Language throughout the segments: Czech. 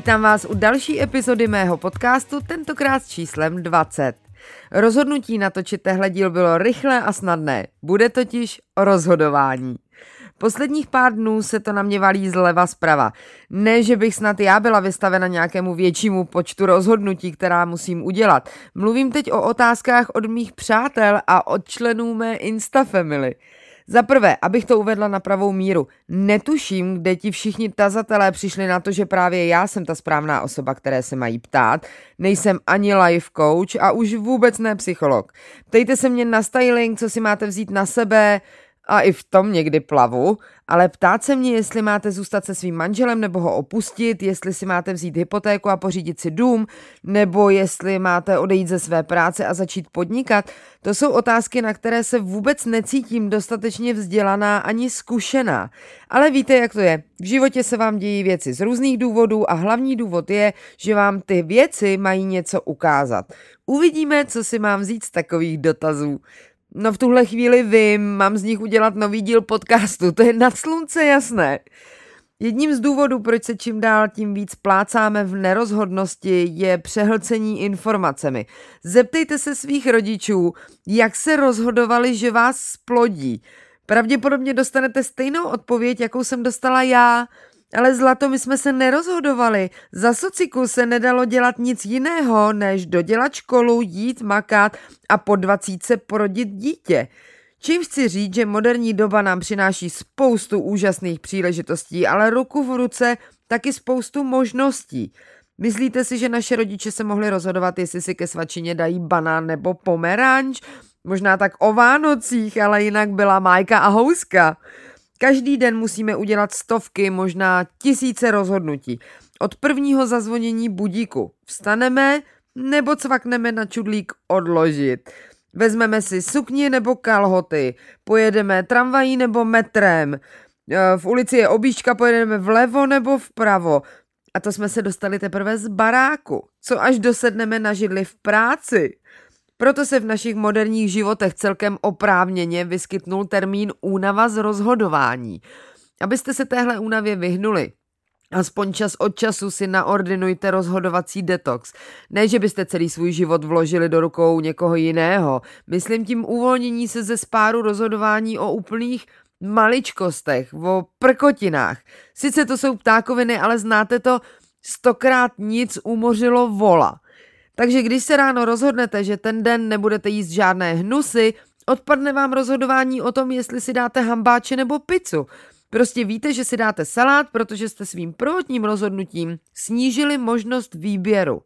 Vítám vás u další epizody mého podcastu, tentokrát s číslem 20. Rozhodnutí natočit tehle díl bylo rychlé a snadné. Bude totiž o rozhodování. Posledních pár dnů se to na mě valí zleva zprava. Ne, že bych snad já byla vystavena nějakému většímu počtu rozhodnutí, která musím udělat. Mluvím teď o otázkách od mých přátel a od členů mé Instafamily. Za prvé, abych to uvedla na pravou míru, netuším, kde ti všichni tazatelé přišli na to, že právě já jsem ta správná osoba, které se mají ptát. Nejsem ani life coach a už vůbec ne psycholog. Ptejte se mě na styling, co si máte vzít na sebe, a i v tom někdy plavu, ale ptát se mě, jestli máte zůstat se svým manželem nebo ho opustit, jestli si máte vzít hypotéku a pořídit si dům, nebo jestli máte odejít ze své práce a začít podnikat, to jsou otázky, na které se vůbec necítím dostatečně vzdělaná ani zkušená. Ale víte, jak to je. V životě se vám dějí věci z různých důvodů a hlavní důvod je, že vám ty věci mají něco ukázat. Uvidíme, co si mám vzít z takových dotazů. No v tuhle chvíli vím, mám z nich udělat nový díl podcastu, to je nad slunce jasné. Jedním z důvodů, proč se čím dál tím víc plácáme v nerozhodnosti, je přehlcení informacemi. Zeptejte se svých rodičů, jak se rozhodovali, že vás splodí. Pravděpodobně dostanete stejnou odpověď, jakou jsem dostala já. Ale zlato, my jsme se nerozhodovali. Za sociku se nedalo dělat nic jiného, než dodělat školu, jít makat a po dvacítce porodit dítě. Čím chci říct, že moderní doba nám přináší spoustu úžasných příležitostí, ale ruku v ruce taky spoustu možností. Myslíte si, že naše rodiče se mohli rozhodovat, jestli si ke svačině dají banán nebo pomeranč? Možná tak o Vánocích, ale jinak byla Majka a Houska. Každý den musíme udělat stovky, možná tisíce rozhodnutí. Od prvního zazvonění budíku vstaneme nebo cvakneme na čudlík odložit. Vezmeme si sukni nebo kalhoty, pojedeme tramvají nebo metrem, e, v ulici je obíčka, pojedeme vlevo nebo vpravo. A to jsme se dostali teprve z baráku. Co až dosedneme na židli v práci? Proto se v našich moderních životech celkem oprávněně vyskytnul termín únava z rozhodování. Abyste se téhle únavě vyhnuli, Aspoň čas od času si naordinujte rozhodovací detox. Ne, že byste celý svůj život vložili do rukou někoho jiného. Myslím tím uvolnění se ze spáru rozhodování o úplných maličkostech, o prkotinách. Sice to jsou ptákoviny, ale znáte to, stokrát nic umořilo vola. Takže když se ráno rozhodnete, že ten den nebudete jíst žádné hnusy, odpadne vám rozhodování o tom, jestli si dáte hambáče nebo pizzu. Prostě víte, že si dáte salát, protože jste svým prvotním rozhodnutím snížili možnost výběru.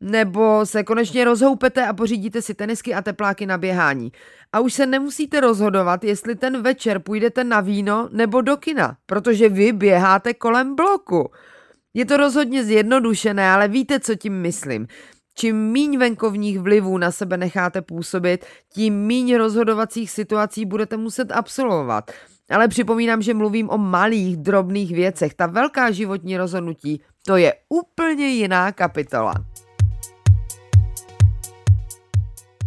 Nebo se konečně rozhoupete a pořídíte si tenisky a tepláky na běhání. A už se nemusíte rozhodovat, jestli ten večer půjdete na víno nebo do kina, protože vy běháte kolem bloku. Je to rozhodně zjednodušené, ale víte, co tím myslím. Čím míň venkovních vlivů na sebe necháte působit, tím míň rozhodovacích situací budete muset absolvovat. Ale připomínám, že mluvím o malých, drobných věcech. Ta velká životní rozhodnutí, to je úplně jiná kapitola.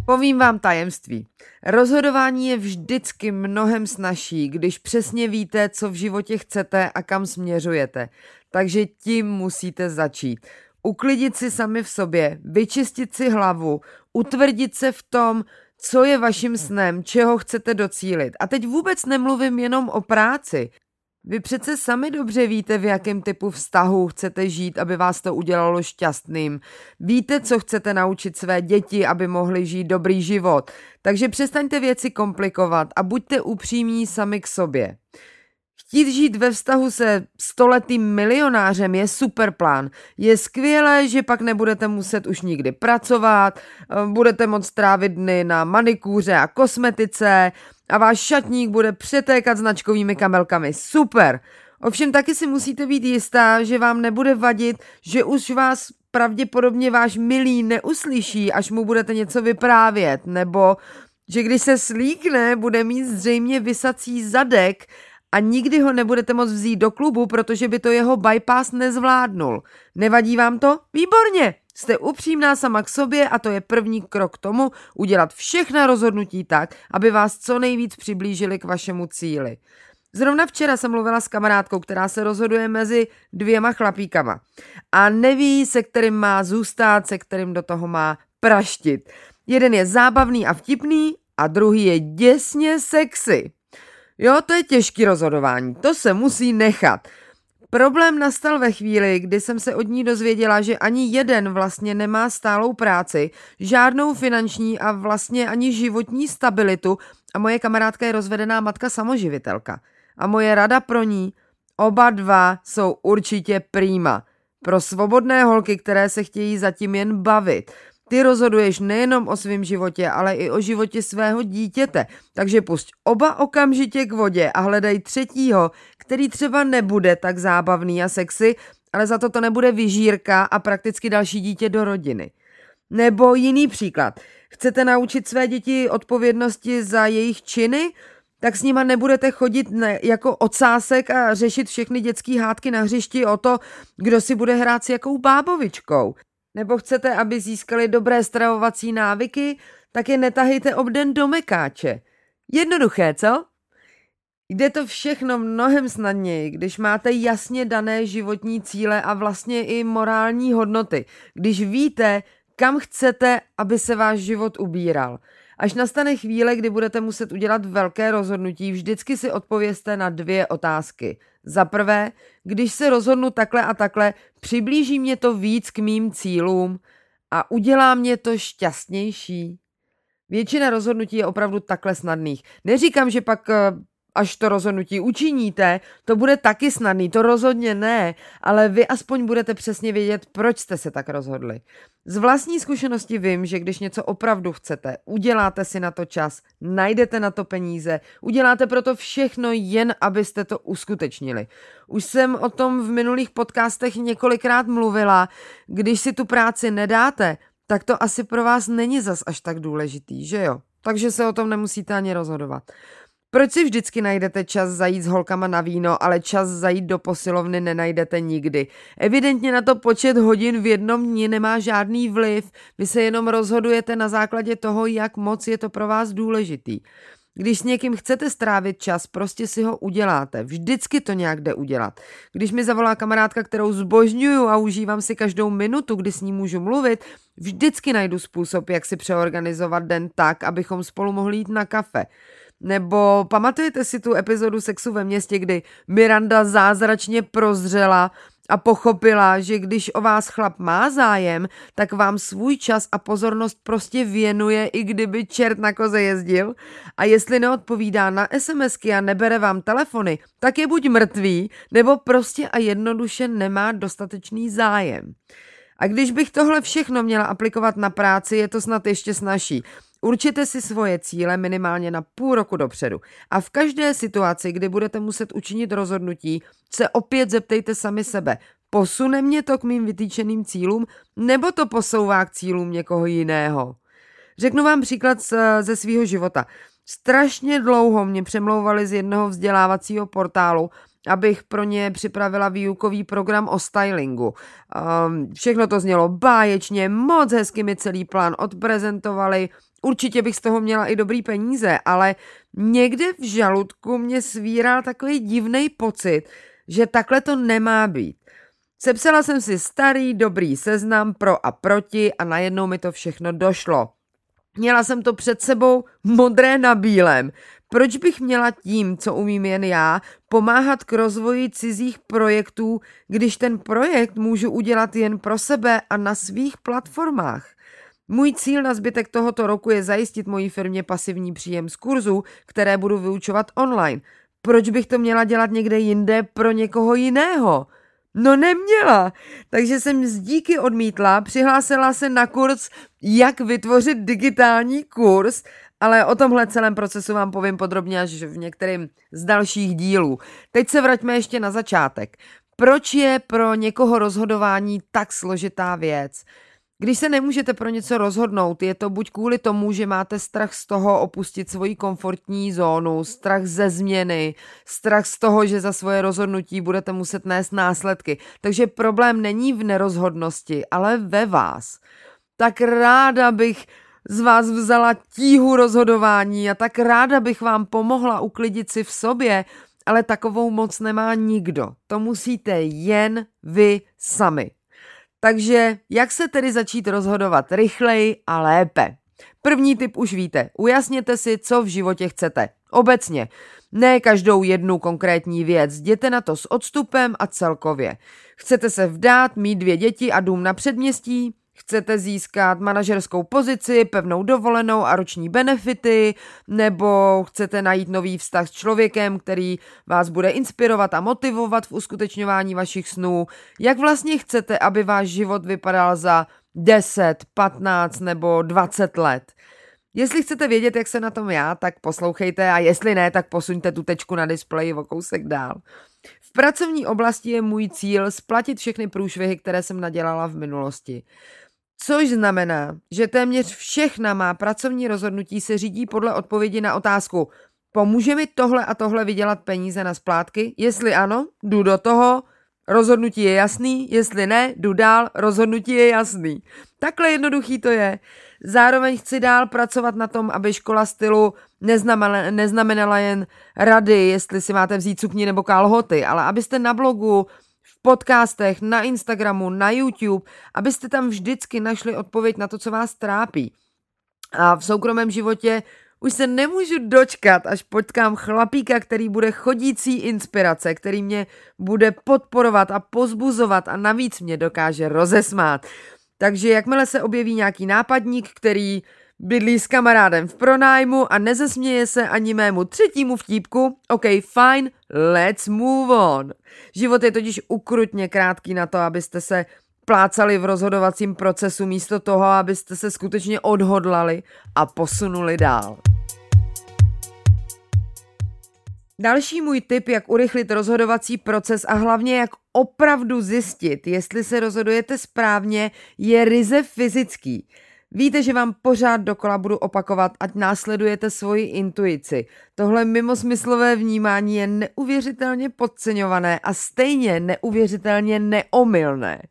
Povím vám tajemství. Rozhodování je vždycky mnohem snažší, když přesně víte, co v životě chcete a kam směřujete. Takže tím musíte začít. Uklidit si sami v sobě, vyčistit si hlavu, utvrdit se v tom, co je vaším snem, čeho chcete docílit. A teď vůbec nemluvím jenom o práci. Vy přece sami dobře víte, v jakém typu vztahu chcete žít, aby vás to udělalo šťastným. Víte, co chcete naučit své děti, aby mohli žít dobrý život. Takže přestaňte věci komplikovat a buďte upřímní sami k sobě. Chtít žít ve vztahu se stoletým milionářem je super plán. Je skvělé, že pak nebudete muset už nikdy pracovat, eh, budete moct trávit dny na manikůře a kosmetice a váš šatník bude přetékat značkovými kamelkami. Super! Ovšem taky si musíte být jistá, že vám nebude vadit, že už vás pravděpodobně váš milý neuslyší, až mu budete něco vyprávět, nebo že když se slíkne, bude mít zřejmě vysací zadek a nikdy ho nebudete moct vzít do klubu, protože by to jeho bypass nezvládnul. Nevadí vám to? Výborně! Jste upřímná sama k sobě a to je první krok k tomu udělat všechna rozhodnutí tak, aby vás co nejvíc přiblížili k vašemu cíli. Zrovna včera jsem mluvila s kamarádkou, která se rozhoduje mezi dvěma chlapíkama a neví, se kterým má zůstat, se kterým do toho má praštit. Jeden je zábavný a vtipný a druhý je děsně sexy. Jo, to je těžký rozhodování, to se musí nechat. Problém nastal ve chvíli, kdy jsem se od ní dozvěděla, že ani jeden vlastně nemá stálou práci, žádnou finanční a vlastně ani životní stabilitu a moje kamarádka je rozvedená matka samoživitelka. A moje rada pro ní, oba dva jsou určitě prýma. Pro svobodné holky, které se chtějí zatím jen bavit. Ty rozhoduješ nejenom o svém životě, ale i o životě svého dítěte. Takže pusť oba okamžitě k vodě a hledaj třetího, který třeba nebude tak zábavný a sexy, ale za to to nebude vyžírka a prakticky další dítě do rodiny. Nebo jiný příklad. Chcete naučit své děti odpovědnosti za jejich činy? tak s nima nebudete chodit ne, jako ocásek a řešit všechny dětské hádky na hřišti o to, kdo si bude hrát s jakou bábovičkou. Nebo chcete, aby získali dobré stravovací návyky, tak je netahejte obden do mekáče. Jednoduché, co? Jde to všechno mnohem snadněji, když máte jasně dané životní cíle a vlastně i morální hodnoty. Když víte, kam chcete, aby se váš život ubíral. Až nastane chvíle, kdy budete muset udělat velké rozhodnutí, vždycky si odpověste na dvě otázky. Za prvé, když se rozhodnu takhle a takhle, přiblíží mě to víc k mým cílům a udělá mě to šťastnější. Většina rozhodnutí je opravdu takhle snadných. Neříkám, že pak eh, až to rozhodnutí učiníte, to bude taky snadný, to rozhodně ne, ale vy aspoň budete přesně vědět, proč jste se tak rozhodli. Z vlastní zkušenosti vím, že když něco opravdu chcete, uděláte si na to čas, najdete na to peníze, uděláte proto všechno jen, abyste to uskutečnili. Už jsem o tom v minulých podcastech několikrát mluvila, když si tu práci nedáte, tak to asi pro vás není zas až tak důležitý, že jo? Takže se o tom nemusíte ani rozhodovat. Proč si vždycky najdete čas zajít s holkama na víno, ale čas zajít do posilovny nenajdete nikdy? Evidentně na to počet hodin v jednom dni nemá žádný vliv, vy se jenom rozhodujete na základě toho, jak moc je to pro vás důležitý. Když s někým chcete strávit čas, prostě si ho uděláte. Vždycky to nějak jde udělat. Když mi zavolá kamarádka, kterou zbožňuju a užívám si každou minutu, kdy s ní můžu mluvit, vždycky najdu způsob, jak si přeorganizovat den tak, abychom spolu mohli jít na kafe. Nebo pamatujete si tu epizodu Sexu ve městě, kdy Miranda zázračně prozřela a pochopila, že když o vás chlap má zájem, tak vám svůj čas a pozornost prostě věnuje, i kdyby čert na koze jezdil. A jestli neodpovídá na SMSky a nebere vám telefony, tak je buď mrtvý, nebo prostě a jednoduše nemá dostatečný zájem. A když bych tohle všechno měla aplikovat na práci, je to snad ještě snažší. Určite si svoje cíle minimálně na půl roku dopředu a v každé situaci, kdy budete muset učinit rozhodnutí, se opět zeptejte sami sebe, posune mě to k mým vytýčeným cílům nebo to posouvá k cílům někoho jiného. Řeknu vám příklad ze svého života. Strašně dlouho mě přemlouvali z jednoho vzdělávacího portálu, abych pro ně připravila výukový program o stylingu. Um, všechno to znělo báječně, moc hezky mi celý plán odprezentovali, Určitě bych z toho měla i dobrý peníze, ale někde v žaludku mě svíral takový divný pocit, že takhle to nemá být. Sepsala jsem si starý, dobrý seznam pro a proti a najednou mi to všechno došlo. Měla jsem to před sebou modré na bílém. Proč bych měla tím, co umím jen já, pomáhat k rozvoji cizích projektů, když ten projekt můžu udělat jen pro sebe a na svých platformách? Můj cíl na zbytek tohoto roku je zajistit mojí firmě pasivní příjem z kurzu, které budu vyučovat online. Proč bych to měla dělat někde jinde pro někoho jiného? No neměla. Takže jsem z díky odmítla, přihlásila se na kurz, jak vytvořit digitální kurz, ale o tomhle celém procesu vám povím podrobně až v některém z dalších dílů. Teď se vraťme ještě na začátek. Proč je pro někoho rozhodování tak složitá věc? Když se nemůžete pro něco rozhodnout, je to buď kvůli tomu, že máte strach z toho opustit svoji komfortní zónu, strach ze změny, strach z toho, že za svoje rozhodnutí budete muset nést následky. Takže problém není v nerozhodnosti, ale ve vás. Tak ráda bych z vás vzala tíhu rozhodování a tak ráda bych vám pomohla uklidit si v sobě, ale takovou moc nemá nikdo. To musíte jen vy sami. Takže jak se tedy začít rozhodovat rychleji a lépe? První tip už víte. Ujasněte si, co v životě chcete. Obecně. Ne každou jednu konkrétní věc, jděte na to s odstupem a celkově. Chcete se vdát, mít dvě děti a dům na předměstí? Chcete získat manažerskou pozici, pevnou dovolenou a roční benefity, nebo chcete najít nový vztah s člověkem, který vás bude inspirovat a motivovat v uskutečňování vašich snů. Jak vlastně chcete, aby váš život vypadal za 10, 15 nebo 20 let? Jestli chcete vědět, jak se na tom já, tak poslouchejte a jestli ne, tak posuňte tu tečku na displeji o kousek dál. V pracovní oblasti je můj cíl splatit všechny průšvihy, které jsem nadělala v minulosti. Což znamená, že téměř všechna má pracovní rozhodnutí se řídí podle odpovědi na otázku pomůže mi tohle a tohle vydělat peníze na splátky? Jestli ano, jdu do toho, rozhodnutí je jasný, jestli ne, jdu dál, rozhodnutí je jasný. Takhle jednoduchý to je. Zároveň chci dál pracovat na tom, aby škola stylu neznamenala, jen rady, jestli si máte vzít sukni nebo kalhoty, ale abyste na blogu podcastech, na Instagramu, na YouTube, abyste tam vždycky našli odpověď na to, co vás trápí. A v soukromém životě už se nemůžu dočkat, až potkám chlapíka, který bude chodící inspirace, který mě bude podporovat a pozbuzovat a navíc mě dokáže rozesmát. Takže jakmile se objeví nějaký nápadník, který Bydlí s kamarádem v pronájmu a nezesměje se ani mému třetímu vtípku. OK, fine, let's move on. Život je totiž ukrutně krátký na to, abyste se plácali v rozhodovacím procesu místo toho, abyste se skutečně odhodlali a posunuli dál. Další můj tip, jak urychlit rozhodovací proces a hlavně jak opravdu zjistit, jestli se rozhodujete správně, je ryze fyzický. Víte, že vám pořád dokola budu opakovat, ať následujete svoji intuici. Tohle mimosmyslové vnímání je neuvěřitelně podceňované a stejně neuvěřitelně neomylné.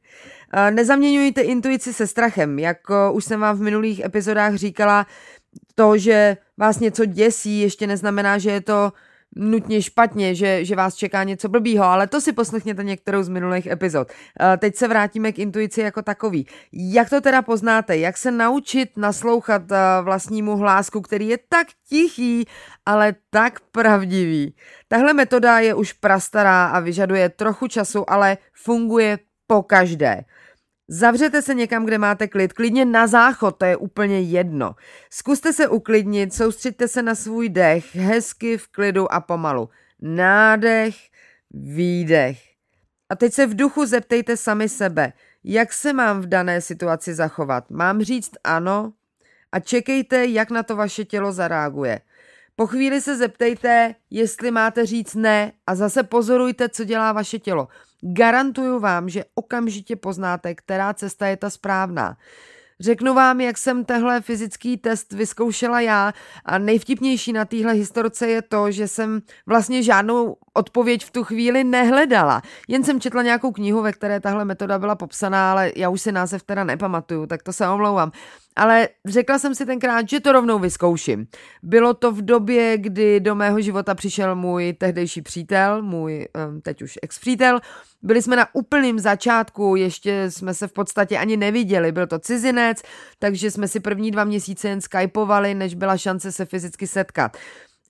Nezaměňujte intuici se strachem, jak už jsem vám v minulých epizodách říkala, to, že vás něco děsí, ještě neznamená, že je to nutně špatně, že, že vás čeká něco blbýho, ale to si poslechněte některou z minulých epizod. Eh, teď se vrátíme k intuici jako takový. Jak to teda poznáte? Jak se naučit naslouchat eh, vlastnímu hlásku, který je tak tichý, ale tak pravdivý? Tahle metoda je už prastará a vyžaduje trochu času, ale funguje po každé. Zavřete se někam, kde máte klid, klidně na záchod, to je úplně jedno. Zkuste se uklidnit, soustřeďte se na svůj dech, hezky v klidu a pomalu. Nádech, výdech. A teď se v duchu zeptejte sami sebe, jak se mám v dané situaci zachovat. Mám říct ano a čekejte, jak na to vaše tělo zareaguje. Po chvíli se zeptejte, jestli máte říct ne a zase pozorujte, co dělá vaše tělo. Garantuju vám, že okamžitě poznáte, která cesta je ta správná. Řeknu vám, jak jsem tehle fyzický test vyzkoušela já a nejvtipnější na téhle historce je to, že jsem vlastně žádnou odpověď v tu chvíli nehledala. Jen jsem četla nějakou knihu, ve které tahle metoda byla popsaná, ale já už si název teda nepamatuju, tak to se omlouvám. Ale řekla jsem si tenkrát, že to rovnou vyzkouším. Bylo to v době, kdy do mého života přišel můj tehdejší přítel, můj teď už ex-přítel. Byli jsme na úplném začátku, ještě jsme se v podstatě ani neviděli, byl to cizinec, takže jsme si první dva měsíce jen skypovali, než byla šance se fyzicky setkat.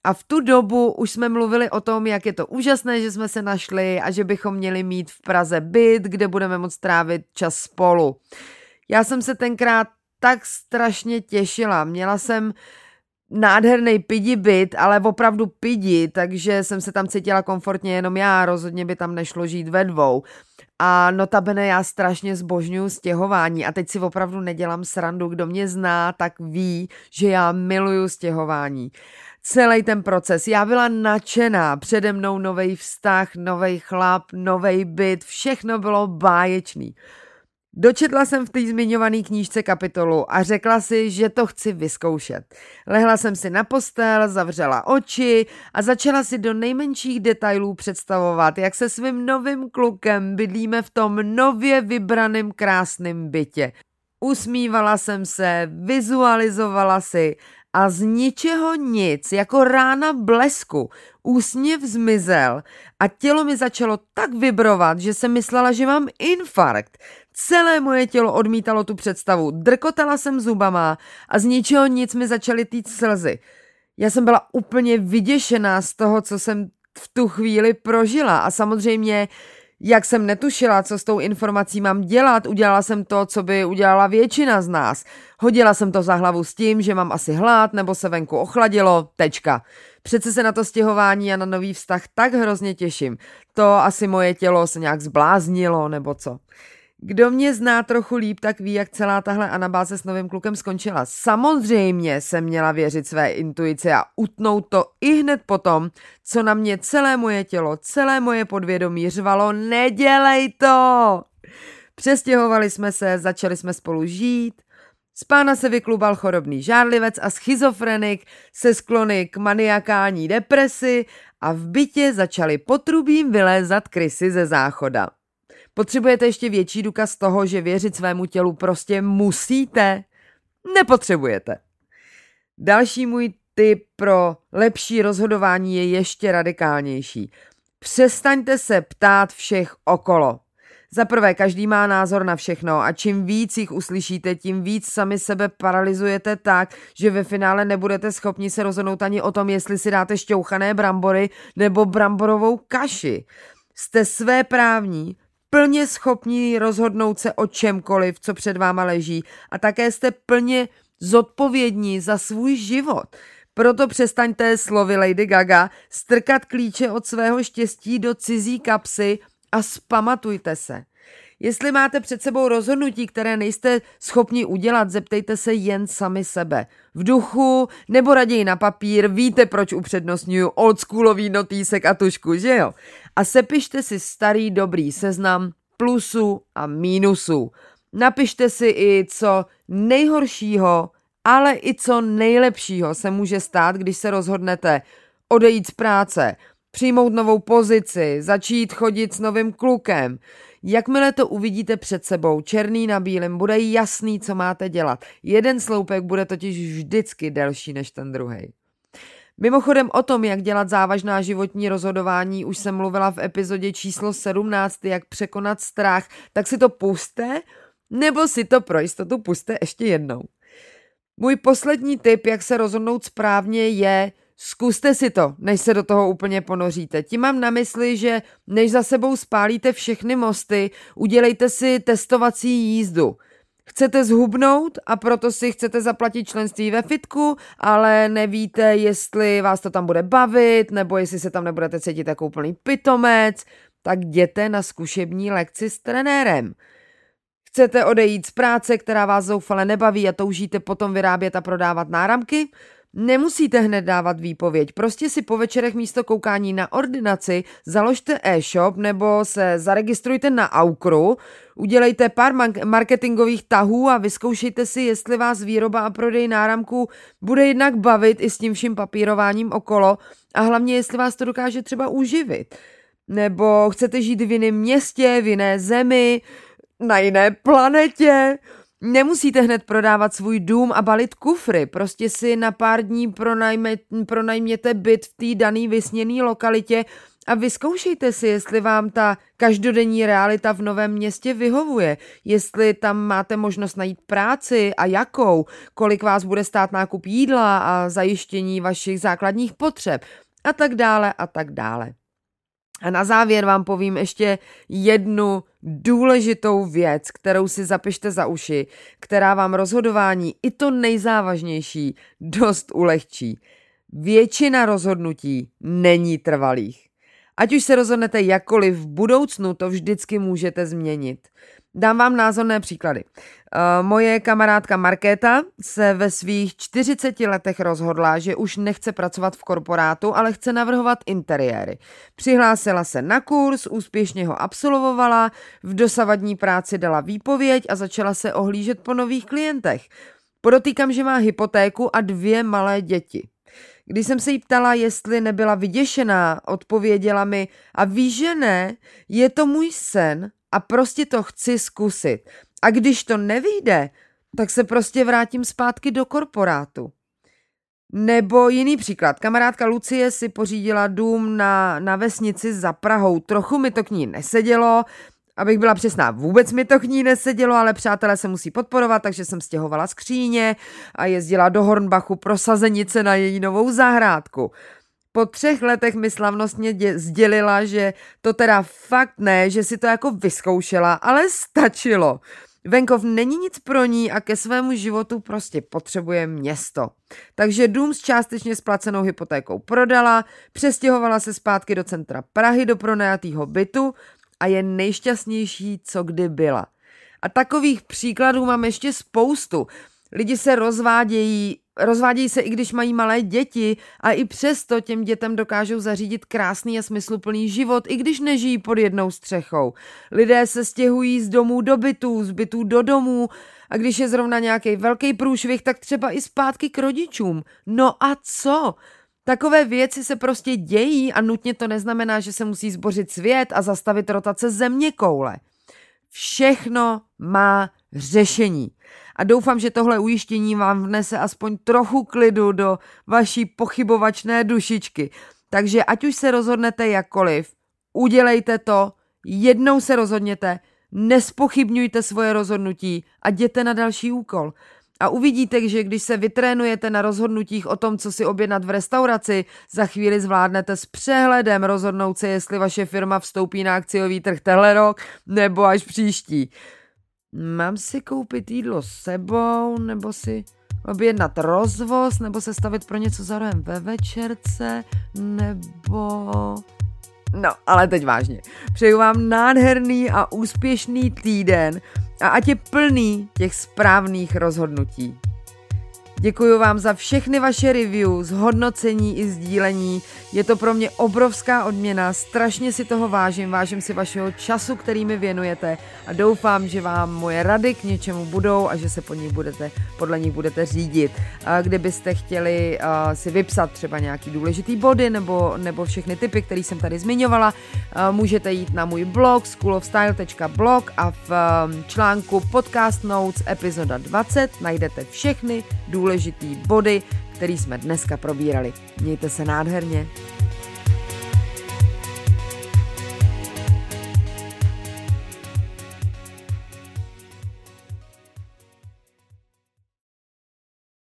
A v tu dobu už jsme mluvili o tom, jak je to úžasné, že jsme se našli a že bychom měli mít v Praze byt, kde budeme moct trávit čas spolu. Já jsem se tenkrát tak strašně těšila. Měla jsem nádherný pidi byt, ale opravdu pidi, takže jsem se tam cítila komfortně jenom já, rozhodně by tam nešlo žít ve dvou. A notabene já strašně zbožňuju stěhování a teď si opravdu nedělám srandu, kdo mě zná, tak ví, že já miluju stěhování. Celý ten proces, já byla nadšená, přede mnou nový vztah, nový chlap, nový byt, všechno bylo báječný. Dočetla jsem v té zmiňované knížce kapitolu a řekla si, že to chci vyzkoušet. Lehla jsem si na postel, zavřela oči a začala si do nejmenších detailů představovat, jak se svým novým klukem bydlíme v tom nově vybraném krásném bytě. Usmívala jsem se, vizualizovala si a z ničeho nic, jako rána blesku, úsměv zmizel a tělo mi začalo tak vibrovat, že jsem myslela, že mám infarkt. Celé moje tělo odmítalo tu představu, drkotala jsem zubama a z ničeho nic mi začaly týct slzy. Já jsem byla úplně vyděšená z toho, co jsem v tu chvíli prožila a samozřejmě jak jsem netušila, co s tou informací mám dělat, udělala jsem to, co by udělala většina z nás. Hodila jsem to za hlavu s tím, že mám asi hlad nebo se venku ochladilo, tečka. Přece se na to stěhování a na nový vztah tak hrozně těším. To asi moje tělo se nějak zbláznilo nebo co. Kdo mě zná trochu líp, tak ví, jak celá tahle anabáze s novým klukem skončila. Samozřejmě jsem měla věřit své intuici a utnout to i hned potom, co na mě celé moje tělo, celé moje podvědomí řvalo, nedělej to! Přestěhovali jsme se, začali jsme spolu žít, z pána se vyklubal chorobný žárlivec a schizofrenik se sklony k maniakální depresi a v bytě začaly potrubím vylézat krysy ze záchoda. Potřebujete ještě větší důkaz toho, že věřit svému tělu prostě musíte? Nepotřebujete. Další můj tip pro lepší rozhodování je ještě radikálnější. Přestaňte se ptát všech okolo. Za prvé, každý má názor na všechno a čím víc jich uslyšíte, tím víc sami sebe paralizujete tak, že ve finále nebudete schopni se rozhodnout ani o tom, jestli si dáte šťouchané brambory nebo bramborovou kaši. Jste své právní, plně schopní rozhodnout se o čemkoliv, co před váma leží a také jste plně zodpovědní za svůj život. Proto přestaňte slovy Lady Gaga strkat klíče od svého štěstí do cizí kapsy a spamatujte se. Jestli máte před sebou rozhodnutí, které nejste schopni udělat, zeptejte se jen sami sebe. V duchu nebo raději na papír, víte, proč upřednostňuju oldschoolový notýsek a tušku, že jo? A sepište si starý dobrý seznam plusů a mínusů. Napište si i, co nejhoršího, ale i co nejlepšího se může stát, když se rozhodnete odejít z práce, přijmout novou pozici, začít chodit s novým klukem. Jakmile to uvidíte před sebou, černý na bílém, bude jasný, co máte dělat. Jeden sloupek bude totiž vždycky delší než ten druhý. Mimochodem o tom, jak dělat závažná životní rozhodování, už jsem mluvila v epizodě číslo 17, jak překonat strach, tak si to puste, nebo si to pro jistotu puste ještě jednou. Můj poslední tip, jak se rozhodnout správně, je Zkuste si to, než se do toho úplně ponoříte. Tím mám na mysli, že než za sebou spálíte všechny mosty, udělejte si testovací jízdu. Chcete zhubnout a proto si chcete zaplatit členství ve fitku, ale nevíte, jestli vás to tam bude bavit, nebo jestli se tam nebudete cítit jako úplný pitomec, tak jděte na zkušební lekci s trenérem. Chcete odejít z práce, která vás zoufale nebaví a toužíte potom vyrábět a prodávat náramky? Nemusíte hned dávat výpověď, prostě si po večerech místo koukání na ordinaci založte e-shop nebo se zaregistrujte na Aukru, udělejte pár marketingových tahů a vyzkoušejte si, jestli vás výroba a prodej náramků bude jednak bavit i s tím vším papírováním okolo a hlavně jestli vás to dokáže třeba uživit. Nebo chcete žít v jiném městě, v jiné zemi, na jiné planetě, Nemusíte hned prodávat svůj dům a balit kufry, prostě si na pár dní pronajme, pronajměte byt v té dané vysněné lokalitě a vyzkoušejte si, jestli vám ta každodenní realita v novém městě vyhovuje, jestli tam máte možnost najít práci a jakou, kolik vás bude stát nákup jídla a zajištění vašich základních potřeb. A tak dále a tak dále. A na závěr vám povím ještě jednu důležitou věc, kterou si zapište za uši, která vám rozhodování i to nejzávažnější dost ulehčí. Většina rozhodnutí není trvalých. Ať už se rozhodnete jakkoliv v budoucnu, to vždycky můžete změnit. Dám vám názorné příklady. Uh, moje kamarádka Markéta se ve svých 40 letech rozhodla, že už nechce pracovat v korporátu, ale chce navrhovat interiéry. Přihlásila se na kurz, úspěšně ho absolvovala, v dosavadní práci dala výpověď a začala se ohlížet po nových klientech. Podotýkám, že má hypotéku a dvě malé děti. Když jsem se jí ptala, jestli nebyla vyděšená, odpověděla mi, a víš, že ne, je to můj sen a prostě to chci zkusit. A když to nevyjde, tak se prostě vrátím zpátky do korporátu. Nebo jiný příklad. Kamarádka Lucie si pořídila dům na, na vesnici za Prahou. Trochu mi to k ní nesedělo, abych byla přesná, vůbec mi to k ní nesedělo, ale přátelé se musí podporovat, takže jsem stěhovala skříně a jezdila do Hornbachu pro sazenice na její novou zahrádku. Po třech letech mi slavnostně dě- sdělila, že to teda fakt ne, že si to jako vyzkoušela, ale stačilo. Venkov není nic pro ní a ke svému životu prostě potřebuje město. Takže dům s částečně splacenou hypotékou prodala, přestěhovala se zpátky do centra Prahy do pronajatého bytu a je nejšťastnější, co kdy byla. A takových příkladů mám ještě spoustu. Lidi se rozvádějí, rozvádějí se i když mají malé děti a i přesto těm dětem dokážou zařídit krásný a smysluplný život, i když nežijí pod jednou střechou. Lidé se stěhují z domů do bytů, z bytů do domů a když je zrovna nějaký velký průšvih, tak třeba i zpátky k rodičům. No a co? Takové věci se prostě dějí a nutně to neznamená, že se musí zbořit svět a zastavit rotace země koule. Všechno má řešení. A doufám, že tohle ujištění vám vnese aspoň trochu klidu do vaší pochybovačné dušičky. Takže ať už se rozhodnete jakkoliv, udělejte to, jednou se rozhodněte, nespochybňujte svoje rozhodnutí a jděte na další úkol. A uvidíte, že když se vytrénujete na rozhodnutích o tom, co si objednat v restauraci, za chvíli zvládnete s přehledem rozhodnout se, jestli vaše firma vstoupí na akciový trh tenhle rok nebo až příští. Mám si koupit jídlo s sebou, nebo si objednat rozvoz, nebo se stavit pro něco za ve večerce, nebo... No, ale teď vážně. Přeju vám nádherný a úspěšný týden a ať je plný těch správných rozhodnutí. Děkuji vám za všechny vaše reviews, hodnocení i sdílení. Je to pro mě obrovská odměna, strašně si toho vážím, vážím si vašeho času, který mi věnujete a doufám, že vám moje rady k něčemu budou a že se po nich budete, podle nich budete řídit. Kdybyste chtěli si vypsat třeba nějaký důležitý body nebo, nebo všechny typy, které jsem tady zmiňovala, můžete jít na můj blog schoolofstyle.blog a v článku Podcast Notes epizoda 20 najdete všechny důležité důležitý body, který jsme dneska probírali. Mějte se nádherně.